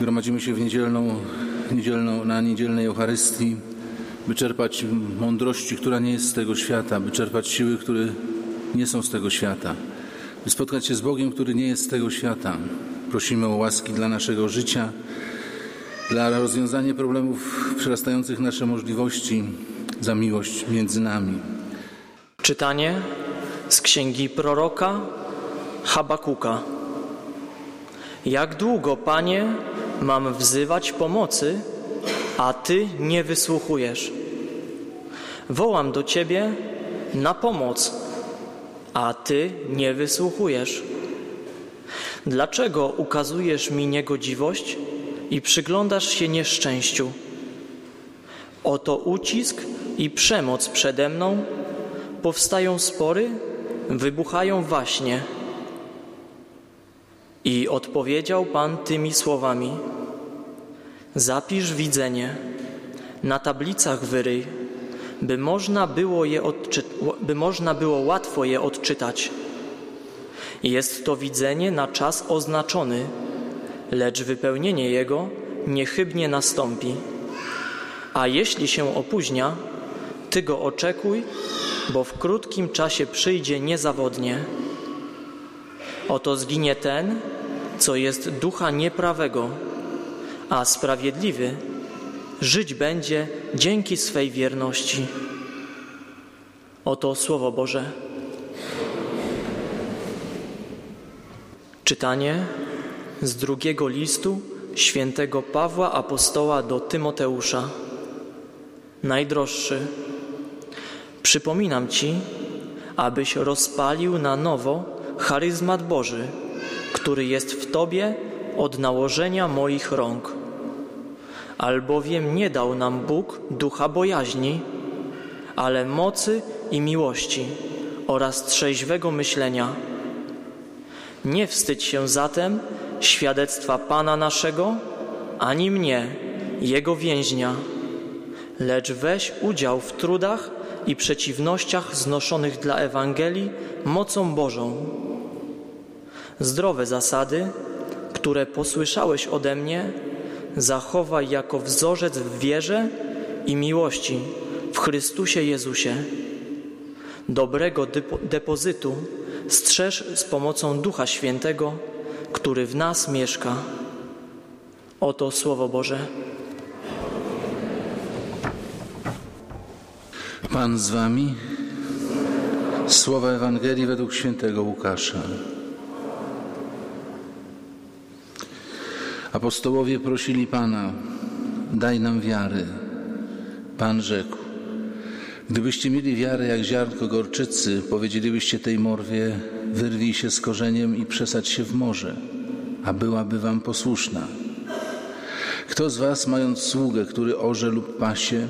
Gromadzimy się w niedzielną, niedzielną, na niedzielnej Eucharystii, by czerpać mądrości, która nie jest z tego świata, by czerpać siły, które nie są z tego świata, by spotkać się z Bogiem, który nie jest z tego świata. Prosimy o łaski dla naszego życia, dla rozwiązania problemów przerastających nasze możliwości, za miłość między nami. Czytanie z księgi proroka Habakuka. Jak długo, Panie, mam wzywać pomocy, a Ty nie wysłuchujesz? Wołam do Ciebie na pomoc, a Ty nie wysłuchujesz. Dlaczego ukazujesz mi niegodziwość i przyglądasz się nieszczęściu? Oto ucisk i przemoc przede mną, powstają spory, wybuchają waśnie. I odpowiedział Pan tymi słowami: Zapisz widzenie, na tablicach wyryj, by można było, je odczy- by można było łatwo je odczytać. Jest to widzenie na czas oznaczony, lecz wypełnienie jego niechybnie nastąpi. A jeśli się opóźnia, ty go oczekuj, bo w krótkim czasie przyjdzie niezawodnie. Oto zginie ten, co jest ducha nieprawego, a sprawiedliwy żyć będzie dzięki swej wierności. Oto Słowo Boże. Czytanie z drugiego listu świętego Pawła Apostoła do Tymoteusza. Najdroższy, przypominam Ci, abyś rozpalił na nowo charyzmat Boży, który jest w Tobie od nałożenia moich rąk. Albowiem nie dał nam Bóg ducha bojaźni, ale mocy i miłości oraz trzeźwego myślenia. Nie wstydź się zatem świadectwa Pana naszego, ani mnie, Jego więźnia, lecz weź udział w trudach i przeciwnościach znoszonych dla Ewangelii mocą Bożą. Zdrowe zasady, które posłyszałeś ode mnie, zachowaj jako wzorzec w wierze i miłości w Chrystusie Jezusie. Dobrego depo depozytu strzeż z pomocą Ducha Świętego, który w nas mieszka. Oto Słowo Boże. Pan z wami. Słowa Ewangelii według świętego Łukasza. Apostołowie prosili Pana, daj nam wiary. Pan rzekł, gdybyście mieli wiarę jak ziarnko gorczycy, powiedzielibyście tej morwie, wyrwij się z korzeniem i przesadź się w morze, a byłaby wam posłuszna. Kto z was, mając sługę, który orze lub pasie,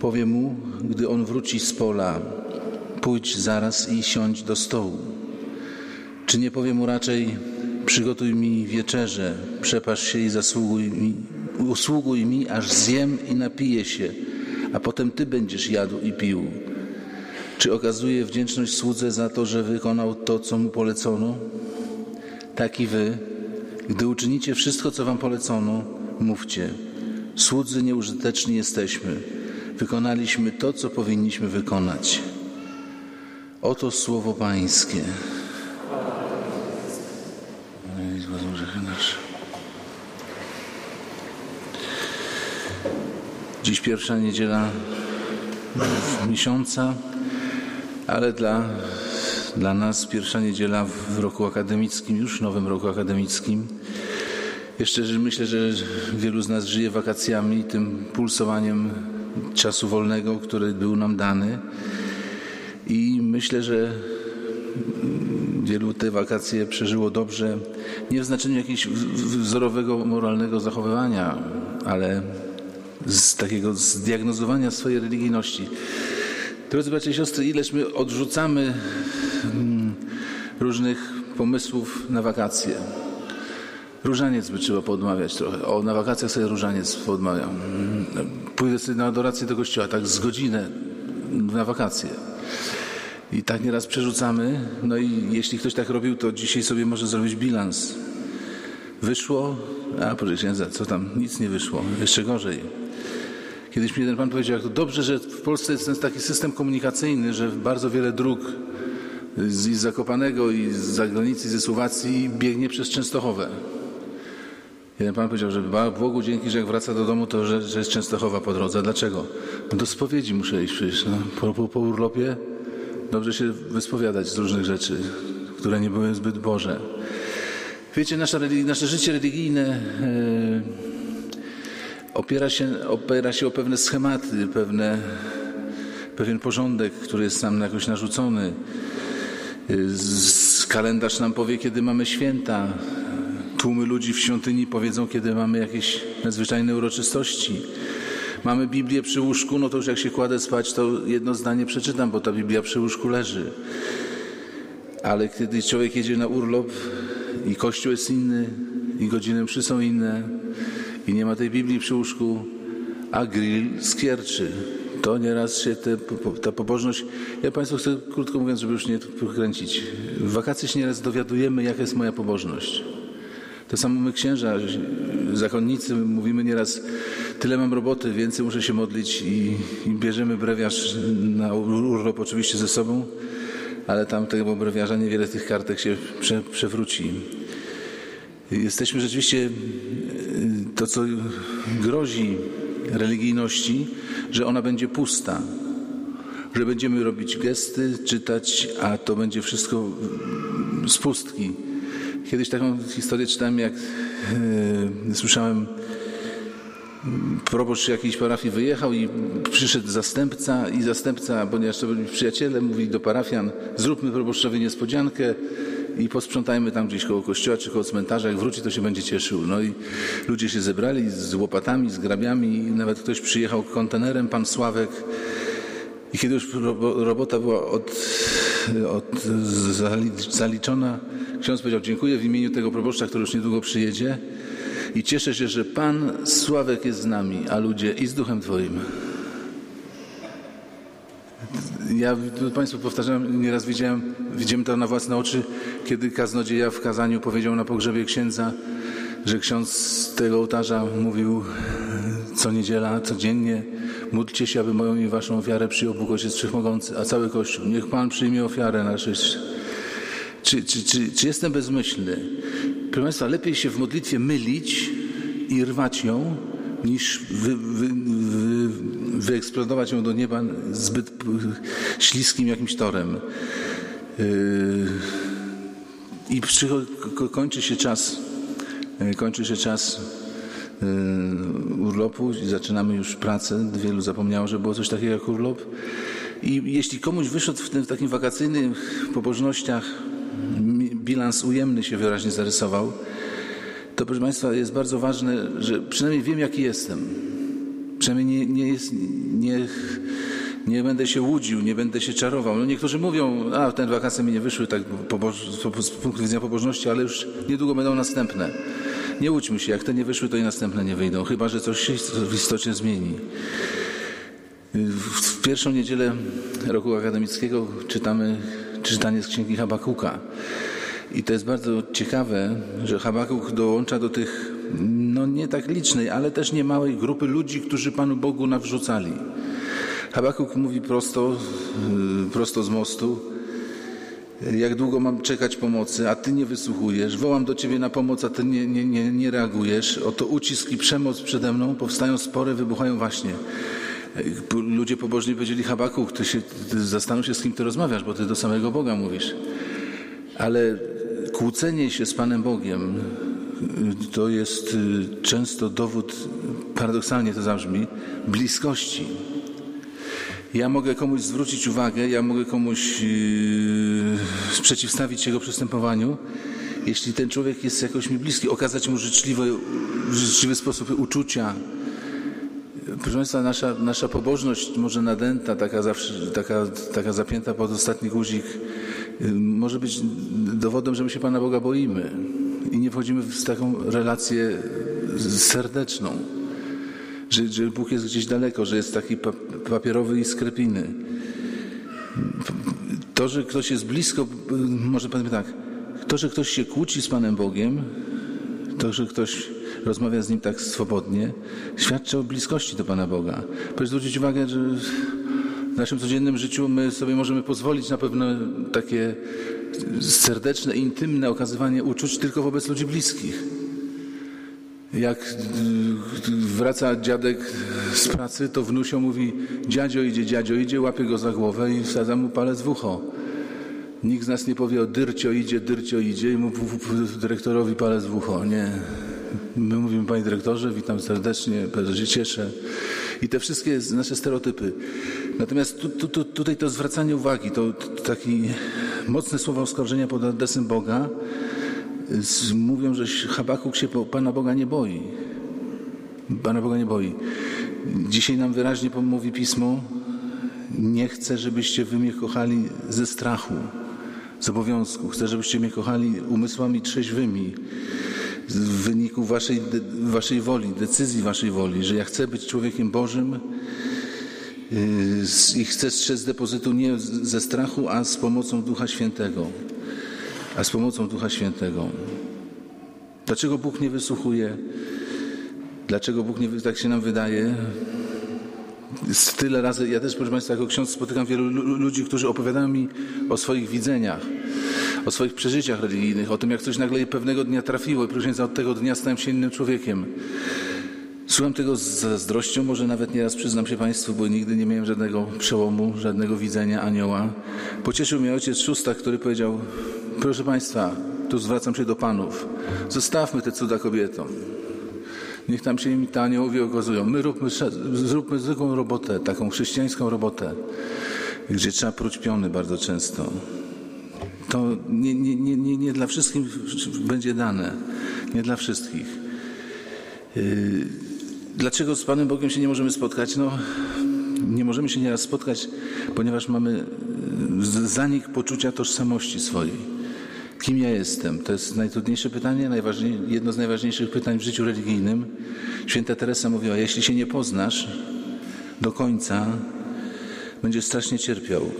powie mu, gdy on wróci z pola, pójdź zaraz i siądź do stołu. Czy nie powie mu raczej, przygotuj mi wieczerze, przepasz się i zasługuj mi, usługuj mi, aż zjem i napiję się, a potem ty będziesz jadł i pił. Czy okazuje wdzięczność słudze za to, że wykonał to, co mu polecono? Tak i wy, gdy uczynicie wszystko, co wam polecono, mówcie, słudzy nieużyteczni jesteśmy, wykonaliśmy to, co powinniśmy wykonać. Oto słowo Pańskie. Dziś pierwsza niedziela miesiąca, ale dla, dla nas pierwsza niedziela w roku akademickim, już nowym roku akademickim. Jeszcze myślę, że wielu z nas żyje wakacjami, tym pulsowaniem czasu wolnego, który był nam dany. I myślę, że wielu te wakacje przeżyło dobrze, nie w znaczeniu jakiegoś wzorowego, moralnego zachowywania, ale z takiego zdiagnozowania swojej religijności. Drodzy bracia i siostry, ileż my odrzucamy różnych pomysłów na wakacje. Różaniec by trzeba podmawiać trochę. O, na wakacjach sobie różaniec podmawiam. Pójdę sobie na adorację do kościoła, tak z godzinę na wakacje. I tak nieraz przerzucamy. No i jeśli ktoś tak robił, to dzisiaj sobie może zrobić bilans. Wyszło, a proszę księdza, co tam, nic nie wyszło, jeszcze gorzej. Kiedyś mi jeden pan powiedział, jak to dobrze, że w Polsce jest taki system komunikacyjny, że bardzo wiele dróg z, Zakopanego i z zagranicy, ze Słowacji biegnie przez Częstochowę. Jeden pan powiedział, że Bogu dzięki, że jak wraca do domu, to że, że jest Częstochowa po drodze. Dlaczego? No do spowiedzi muszę iść przecież. No. Po, po, po urlopie dobrze się wyspowiadać z różnych rzeczy, które nie były zbyt Boże. Wiecie, nasze, nasze życie religijne e, opiera, się, opiera się o pewne schematy, pewne, pewien porządek, który jest nam jakoś narzucony. Kalendarz nam powie, kiedy mamy święta. Tłumy ludzi w świątyni powiedzą, kiedy mamy jakieś nadzwyczajne uroczystości. Mamy Biblię przy łóżku, no to już jak się kładę spać, to jedno zdanie przeczytam, bo ta Biblia przy łóżku leży. Ale kiedy człowiek jedzie na urlop i kościół jest inny, i godziny mszy są inne, i nie ma tej Biblii przy łóżku, a grill skierczy. To nieraz się te, ta pobożność. Ja Państwu chcę krótko mówiąc, żeby już nie pokręcić. W wakacje się nieraz dowiadujemy, jaka jest moja pobożność. To samo my księża, zakonnicy, mówimy nieraz, tyle mam roboty, więcej muszę się modlić i, i bierzemy brewiarz na urlop oczywiście ze sobą, ale tam tego brewiarza niewiele tych kartek się prze, przewróci. Jesteśmy rzeczywiście to, co grozi religijności, że ona będzie pusta, że będziemy robić gesty, czytać, a to będzie wszystko z pustki. Kiedyś taką historię czytałem, jak e, słyszałem, proboszcz jakiejś parafii wyjechał i przyszedł zastępca i zastępca, ponieważ to byli przyjaciele, mówi do parafian, zróbmy proboszczowi niespodziankę, i posprzątajmy tam gdzieś koło kościoła czy koło cmentarza. Jak wróci, to się będzie cieszył. No i ludzie się zebrali z łopatami, z grabiami. Nawet ktoś przyjechał kontenerem, pan Sławek. I kiedy już robota była od, od zaliczona, ksiądz powiedział, dziękuję w imieniu tego proboszcza, który już niedługo przyjedzie. I cieszę się, że Pan Sławek jest z nami, a ludzie i z duchem Twoim. Ja Państwu powtarzam, nieraz widziałem, widzimy to na własne oczy, kiedy kaznodzieja w kazaniu powiedział na pogrzebie księdza, że ksiądz z tego ołtarza mówił co niedziela, codziennie módlcie się, aby moją i waszą ofiarę przyjął Bóg Ojciec Wszechmogący, a cały Kościół. Niech Pan przyjmie ofiarę naszą. Czy, czy, czy, czy jestem bezmyślny? Proszę Państwa, lepiej się w modlitwie mylić i rwać ją, niż wy, wy, wy, wyeksplodować ją do nieba zbyt śliskim jakimś torem. Yy, I kończy się czas, yy, kończy się czas yy, urlopu i zaczynamy już pracę. Wielu zapomniało, że było coś takiego jak urlop. I jeśli komuś wyszedł w, tym, w takim wakacyjnych pobożnościach bilans ujemny się wyraźnie zarysował, to proszę Państwa jest bardzo ważne, że przynajmniej wiem jaki jestem. Przynajmniej nie, nie, jest, nie, nie będę się łudził, nie będę się czarował. No niektórzy mówią, a ten wakacje mi nie wyszły tak poboż, z punktu widzenia pobożności, ale już niedługo będą następne. Nie łudźmy się, jak te nie wyszły, to i następne nie wyjdą, chyba że coś się w istocie zmieni. W pierwszą niedzielę roku akademickiego czytamy czytanie z księgi Habakuka. I to jest bardzo ciekawe, że Habakuk dołącza do tych, no nie tak licznej, ale też nie małej grupy ludzi, którzy Panu Bogu nawrzucali. Habakuk mówi prosto, y, prosto z mostu, jak długo mam czekać pomocy, a Ty nie wysłuchujesz. Wołam do Ciebie na pomoc, a Ty nie, nie, nie, nie reagujesz. Oto ucisk i przemoc przede mną, powstają spory, wybuchają właśnie. Ludzie pobożni powiedzieli, Habakuk, ty, się, ty zastanów się, z kim Ty rozmawiasz, bo Ty do samego Boga mówisz. Ale kłócenie się z Panem Bogiem to jest y, często dowód, paradoksalnie to zabrzmi, bliskości. Ja mogę komuś zwrócić uwagę, ja mogę komuś yy, się jego przystępowaniu, jeśli ten człowiek jest jakoś mi bliski, okazać mu życzliwy, życzliwy sposób uczucia. Proszę Państwa, nasza, nasza pobożność może nadęta, taka, zawsze, taka, taka zapięta pod ostatni guzik, yy, może być dowodem, że my się Pana Boga boimy i nie wchodzimy w taką relację serdeczną że, że Bóg jest gdzieś daleko, że jest taki papierowy i skrepiny. To, że ktoś jest blisko, może powiem tak, to, że ktoś się kłóci z Panem Bogiem, to, że ktoś rozmawia z nim tak swobodnie, świadczy o bliskości do Pana Boga. Proszę zwrócić uwagę, że w naszym codziennym życiu my sobie możemy pozwolić na pewne takie serdeczne, intymne okazywanie uczuć tylko wobec ludzi bliskich. Jak wraca dziadek z pracy, to wnusio mówi dziadzio idzie, dziadzio idzie, łapie go za głowę i wsadza mu palec w ucho. Nikt z nas nie powie o dyrcio idzie, dyrcio idzie i mu dyrektorowi palec w ucho. Nie. My mówimy, panie dyrektorze, witam serdecznie, bardzo się cieszę. I te wszystkie nasze stereotypy. Natomiast tu, tu, tu, tutaj to zwracanie uwagi, to, to taki mocne słowa oskarżenia pod adresem Boga mówią, że Habakuk się Pana Boga nie boi. Pana Boga nie boi. Dzisiaj nam wyraźnie mówi Pismo, nie chcę, żebyście wy mnie kochali ze strachu, z obowiązku. Chcę, żebyście mnie kochali umysłami trzeźwymi w wyniku waszej, waszej woli, decyzji waszej woli, że ja chcę być człowiekiem Bożym i chcę strzec z depozytu nie ze strachu, a z pomocą Ducha Świętego. A z pomocą Ducha Świętego. Dlaczego Bóg nie wysłuchuje? Dlaczego Bóg nie, tak się nam wydaje? Tyle razy, ja też, proszę Państwa, jako ksiądz spotykam wielu ludzi, którzy opowiadają mi o swoich widzeniach, o swoich przeżyciach religijnych, o tym, jak coś nagle pewnego dnia trafiło i proszę od tego dnia stałem się innym człowiekiem. Słucham tego z zazdrością, może nawet nieraz przyznam się Państwu, bo nigdy nie miałem żadnego przełomu, żadnego widzenia anioła. Pocieszył mnie ojciec Szóstak, który powiedział, proszę Państwa, tu zwracam się do Panów, zostawmy te cuda kobietom. Niech tam się im te aniołowie okazują. My róbmy, zróbmy zwykłą robotę, taką chrześcijańską robotę, gdzie trzeba pruć piony bardzo często. To nie, nie, nie, nie, nie dla wszystkich będzie dane. Nie dla wszystkich. Yy, dlaczego z Panem Bogiem się nie możemy spotkać? No, nie możemy się nieraz spotkać, ponieważ mamy yy, zanik poczucia tożsamości swojej. Kim ja jestem? To jest najtrudniejsze pytanie, jedno z najważniejszych pytań w życiu religijnym. Święta Teresa mówiła, jeśli się nie poznasz do końca, będziesz strasznie cierpiał.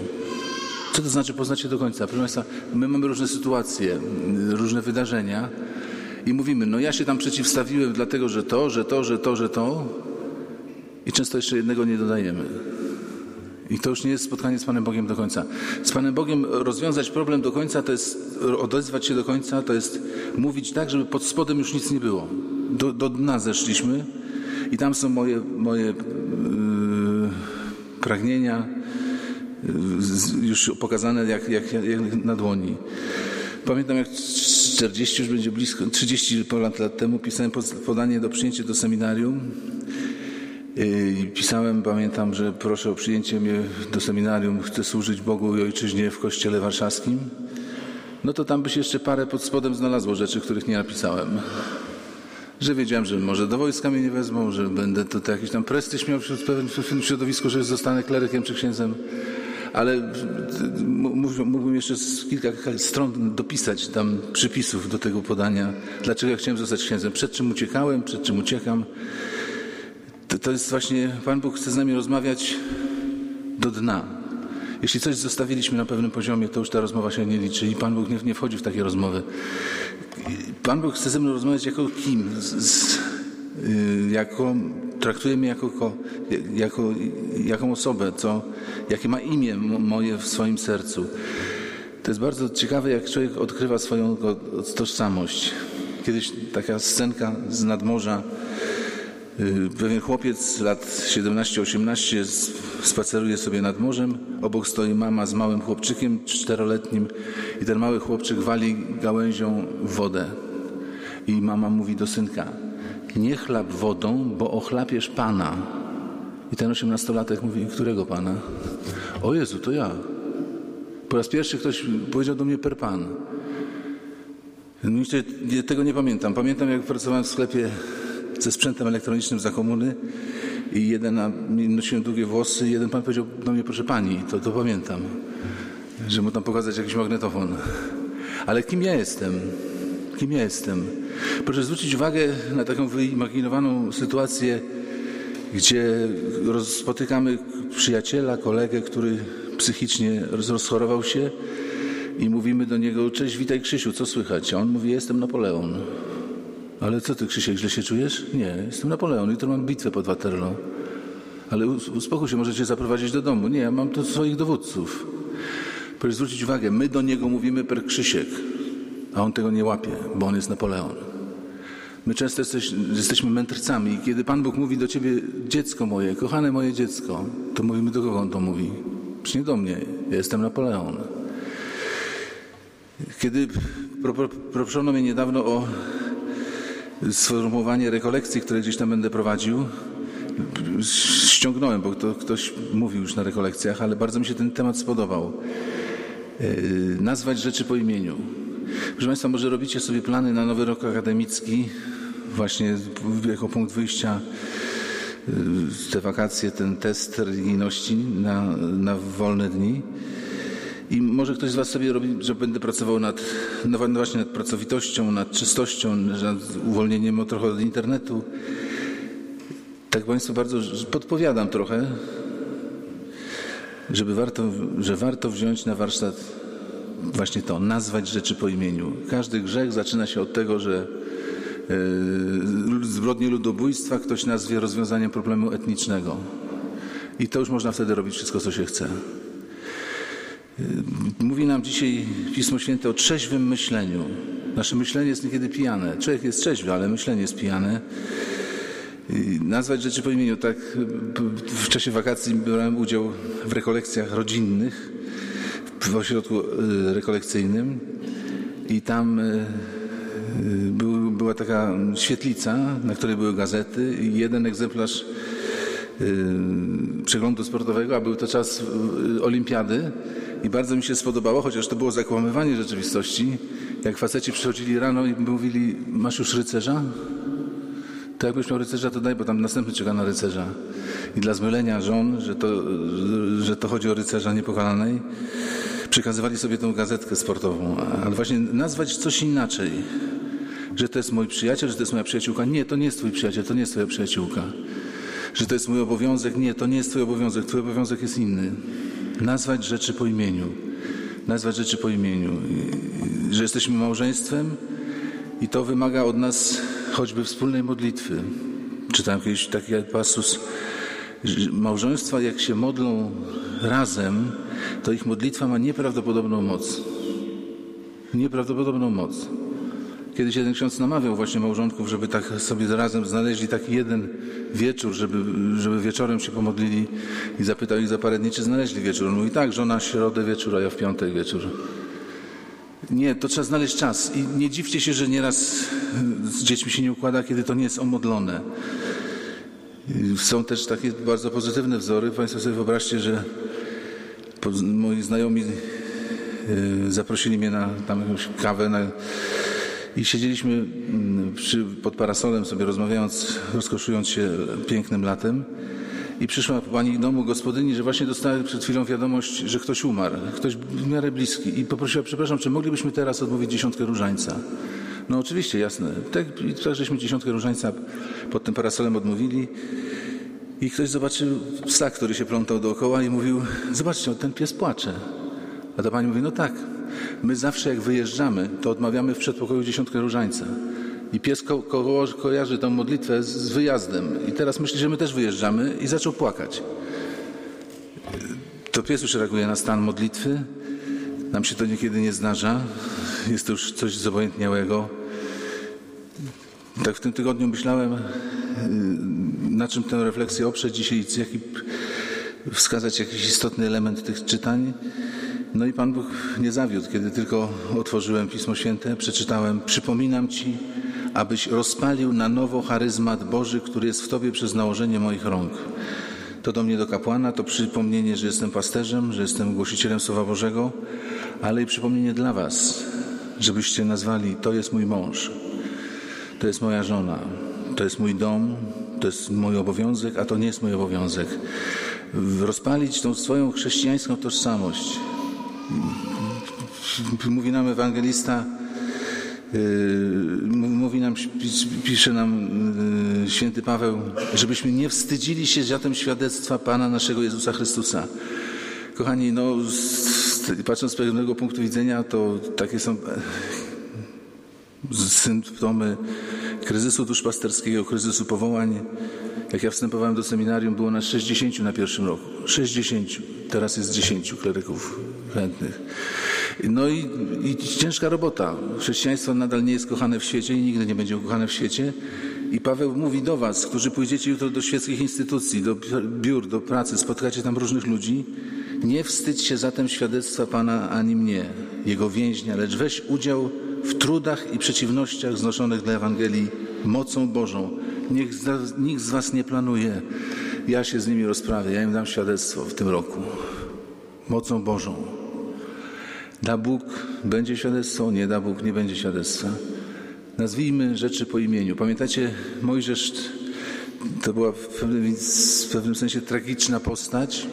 Co to znaczy poznać się do końca? Proszę Państwa, my mamy różne sytuacje, różne wydarzenia i mówimy, no ja się tam przeciwstawiłem dlatego, że to, że to, że to, że to i często jeszcze jednego nie dodajemy. I to już nie jest spotkanie z Panem Bogiem do końca. Z Panem Bogiem rozwiązać problem do końca, to jest odezwać się do końca, to jest mówić tak, żeby pod spodem już nic nie było. Do, do dna zeszliśmy i tam są moje, moje yy, pragnienia yy, już pokazane jak, jak, jak na dłoni. Pamiętam jak 40 już będzie blisko, 30 lat, lat temu pisałem podanie do przyjęcia do seminarium i pisałem, pamiętam, że proszę o przyjęcie mnie do seminarium, chcę służyć Bogu i Ojczyźnie w Kościele Warszawskim. No to tam by się jeszcze parę pod spodem znalazło rzeczy, których nie napisałem. Że wiedziałem, że może do wojska mnie nie wezmą, że będę tutaj jakiś tam prestiż miał w pewnym środowisku, że zostanę klerykiem czy księdzem. Ale mógłbym jeszcze kilka stron dopisać tam przypisów do tego podania. Dlaczego ja chciałem zostać księdzem? Przed czym uciekałem, przed czym uciekam. To, to jest właśnie, Pan Bóg chce z nami rozmawiać do dna. Jeśli coś zostawiliśmy na pewnym poziomie, to już ta rozmowa się nie liczy i Pan Bóg nie, nie wchodzi w takie rozmowy. Pan Bóg chce ze mną rozmawiać jako kim? Z, z, yy, jako, traktuje mnie jako, jako, jaką osobę, co, jakie ma imię moje w swoim sercu. To jest bardzo ciekawe, jak człowiek odkrywa swoją tożsamość. Kiedyś taka scenka z nadmorza, Y, pewien chłopiec lat 17-18 spaceruje sobie nad morzem. Obok stoi mama z małym chłopczykiem czteroletnim i ten mały chłopczyk wali gałęzią w wodę. I mama mówi do synka, nie chlap wodą, bo ochlapiesz Pana. I ten osiemnastolatek mówi, którego Pana? O Jezu, to ja. Po raz pierwszy ktoś powiedział do mnie per Pan. No tego nie pamiętam. Pamiętam, jak pracowałem w sklepie ze sprzętem elektronicznym za komuny i jeden, nosiłem długie włosy jeden pan powiedział do mnie, proszę pani, to, to pamiętam, że mu tam pokazać jakiś magnetofon. Ale kim ja jestem? Kim ja jestem? Proszę zwrócić uwagę na taką wyimaginowaną sytuację, gdzie spotykamy przyjaciela, kolegę, który psychicznie rozchorował się i mówimy do niego, cześć, witaj Krzysiu, co słychać? A on mówi, jestem Napoleon. Ale co ty, Krzysiek, źle się czujesz? Nie, jestem Napoleon, jutro mam bitwę pod Waterloo. Ale uspokój się, możecie zaprowadzić do domu. Nie, ja mam tu swoich dowódców. Proszę zwrócić uwagę, my do niego mówimy per Krzysiek, a on tego nie łapie, bo on jest Napoleon. My często jesteś, jesteśmy mędrcami i kiedy Pan Bóg mówi do ciebie, dziecko moje, kochane moje dziecko, to mówimy do kogo on to mówi? Przecież nie do mnie, ja jestem Napoleon. Kiedy proszono mnie niedawno o sformułowanie rekolekcji, które gdzieś tam będę prowadził, ściągnąłem, bo to ktoś mówił już na rekolekcjach, ale bardzo mi się ten temat spodobał. Yy, nazwać rzeczy po imieniu. Proszę Państwa, może robicie sobie plany na nowy rok akademicki, właśnie jako punkt wyjścia yy, te wakacje, ten test religijności na, na wolne dni. I może ktoś z Was sobie robi, że będę pracował nad, no właśnie nad pracowitością, nad czystością, nad uwolnieniem trochę od internetu. Tak Państwu bardzo podpowiadam trochę, żeby warto, że warto wziąć na warsztat właśnie to, nazwać rzeczy po imieniu. Każdy grzech zaczyna się od tego, że yy, zbrodnie ludobójstwa ktoś nazwie rozwiązaniem problemu etnicznego. I to już można wtedy robić wszystko, co się chce. Yy, mówi nam dzisiaj Pismo Święte o trzeźwym myśleniu. Nasze myślenie jest niekiedy pijane. Człowiek jest trzeźwy, ale myślenie jest pijane. Nazwać rzeczy po imieniu. Tak w czasie wakacji brałem udział w rekolekcjach rodzinnych w ośrodku y, rekolekcyjnym i tam y, y, był, była taka świetlica, na której były gazety i jeden egzemplarz przeglądu sportowego, a był to czas olimpiady i bardzo mi się spodobało, chociaż to było zakłamywanie rzeczywistości, jak faceci przychodzili rano i mówili, masz już rycerza? To jakbyś miał rycerza, to daj, bo tam następny czeka na rycerza. I dla zmylenia żon, że to, że to chodzi o rycerza niepokalanej, przekazywali sobie tą gazetkę sportową. Ale właśnie nazwać coś inaczej. Że to jest mój przyjaciel, że to jest moja przyjaciółka. Nie, to nie jest twój przyjaciel, to nie jest twoja przyjaciółka. Że to jest mój obowiązek. Nie, to nie jest twój obowiązek. Twój obowiązek jest inny. Nazwać rzeczy po imieniu. Nazwać rzeczy po imieniu. Że jesteśmy małżeństwem i to wymaga od nas choćby wspólnej modlitwy. Czytałem kiedyś taki pasus, małżeństwa jak się modlą razem, to ich modlitwa ma nieprawdopodobną moc. Nieprawdopodobną moc. Kiedyś jeden ksiądz namawiał właśnie małżonków, żeby tak sobie razem znaleźli taki jeden wieczór, żeby, żeby wieczorem się pomodlili i zapytał ich za parę dni, czy znaleźli wieczór. On mówi tak, żona w środę wieczór, a ja w piątek wieczór. Nie, to trzeba znaleźć czas. I nie dziwcie się, że nieraz z dziećmi się nie układa, kiedy to nie jest omodlone. Są też takie bardzo pozytywne wzory. Państwo sobie wyobraźcie, że moi znajomi y, zaprosili mnie na tam jakąś kawę na, i siedzieliśmy mm, przy, pod parasolem sobie rozmawiając, rozkoszując się pięknym latem. I przyszła pani domu gospodyni, że właśnie dostała przed chwilą wiadomość, że ktoś umarł, ktoś w miarę bliski i poprosiła, przepraszam, czy moglibyśmy teraz odmówić dziesiątkę różańca? No oczywiście, jasne. Tak, tak żeśmy dziesiątkę różańca pod tym parasolem odmówili i ktoś zobaczył psa, który się plątał dookoła i mówił, zobaczcie, ten pies płacze. A ta pani mówi, no tak, my zawsze jak wyjeżdżamy, to odmawiamy w przedpokoju dziesiątkę różańca. I pies ko ko kojarzy tę modlitwę z, z wyjazdem. I teraz myśli, że my też wyjeżdżamy i zaczął płakać. To pies już reaguje na stan modlitwy. Nam się to niekiedy nie zdarza. Jest to już coś zobojętniałego. Tak w tym tygodniu myślałem, na czym tę refleksję oprzeć dzisiaj, jaki, wskazać jakiś istotny element tych czytań. No i Pan Bóg nie zawiódł, kiedy tylko otworzyłem Pismo Święte, przeczytałem, przypominam Ci, abyś rozpalił na nowo charyzmat Boży, który jest w Tobie przez nałożenie moich rąk. To do mnie do kapłana, to przypomnienie, że jestem pasterzem, że jestem głosicielem Słowa Bożego, ale i przypomnienie dla Was, żebyście nazwali, to jest mój mąż, to jest moja żona, to jest mój dom, to jest mój obowiązek, a to nie jest mój obowiązek. Rozpalić tą swoją chrześcijańską tożsamość. Mówi nam ewangelista, Yy, mówi nam, pisze nam yy, święty Paweł, żebyśmy nie wstydzili się zatem świadectwa Pana naszego Jezusa Chrystusa. Kochani, no, patrząc z pewnego punktu widzenia, to takie są symptomy kryzysu duszpasterskiego, kryzysu powołań. Jak ja wstępowałem do seminarium, było nas 60 na pierwszym roku. 60. Teraz jest 10 kleryków chętnych. No i, i ciężka robota. Chrześcijaństwo nadal nie jest kochane w świecie i nigdy nie będzie ukochane w świecie. I Paweł mówi do was, którzy pójdziecie jutro do świeckich instytucji, do biur, do pracy, spotkacie tam różnych ludzi. Nie wstydź się zatem świadectwa Pana ani mnie, Jego więźnia, lecz weź udział w trudach i przeciwnościach znoszonych dla Ewangelii mocą Bożą. Niech nikt z was nie planuje. Ja się z nimi rozprawię, ja im dam świadectwo w tym roku. Mocą Bożą. Da Bóg, będzie świadectwo, nie da Bóg, nie będzie świadectwa. Nazwijmy rzeczy po imieniu. Pamiętacie, Mojżesz to była w pewnym, w pewnym sensie tragiczna postać,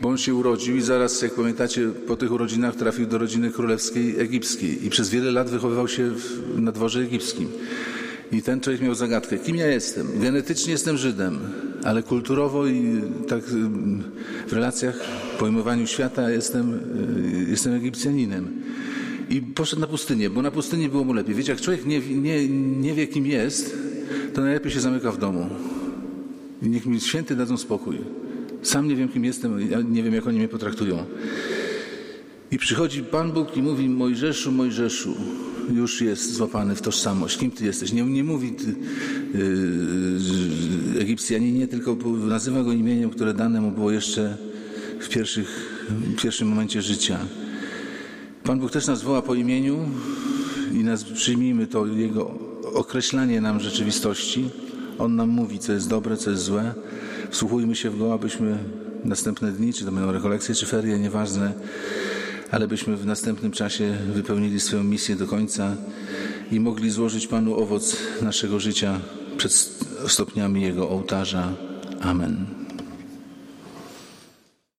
bo on się urodził i zaraz, jak pamiętacie, po tych urodzinach trafił do rodziny królewskiej egipskiej i przez wiele lat wychowywał się w, na dworze egipskim. I ten człowiek miał zagadkę, kim ja jestem? Genetycznie jestem Żydem, ale kulturowo i tak w relacjach, pojmowaniu świata jestem, jestem Egipcjaninem. I poszedł na pustynię, bo na pustyni było mu lepiej. Wiecie, jak człowiek nie, nie, nie wie, kim jest, to najlepiej się zamyka w domu. I niech mi święty dadzą spokój. Sam nie wiem, kim jestem, nie wiem, jak oni mnie potraktują. I przychodzi Pan Bóg i mówi Mojżeszu, Mojżeszu, już jest złapany w tożsamość. Kim ty jesteś? Nie, nie mówi ty, yy, Egipcjaninie, tylko nazywa go imieniem, które dane mu było jeszcze w, pierwszych, w pierwszym momencie życia. Pan Bóg też nas woła po imieniu i nas przyjmijmy to Jego określanie nam rzeczywistości. On nam mówi, co jest dobre, co jest złe. Wsłuchujmy się w Go, abyśmy następne dni, czy to będą rekolekcje, czy ferie, nieważne, ale byśmy w następnym czasie wypełnili swoją misję do końca i mogli złożyć Panu owoc naszego życia przed stopniami Jego ołtarza. Amen.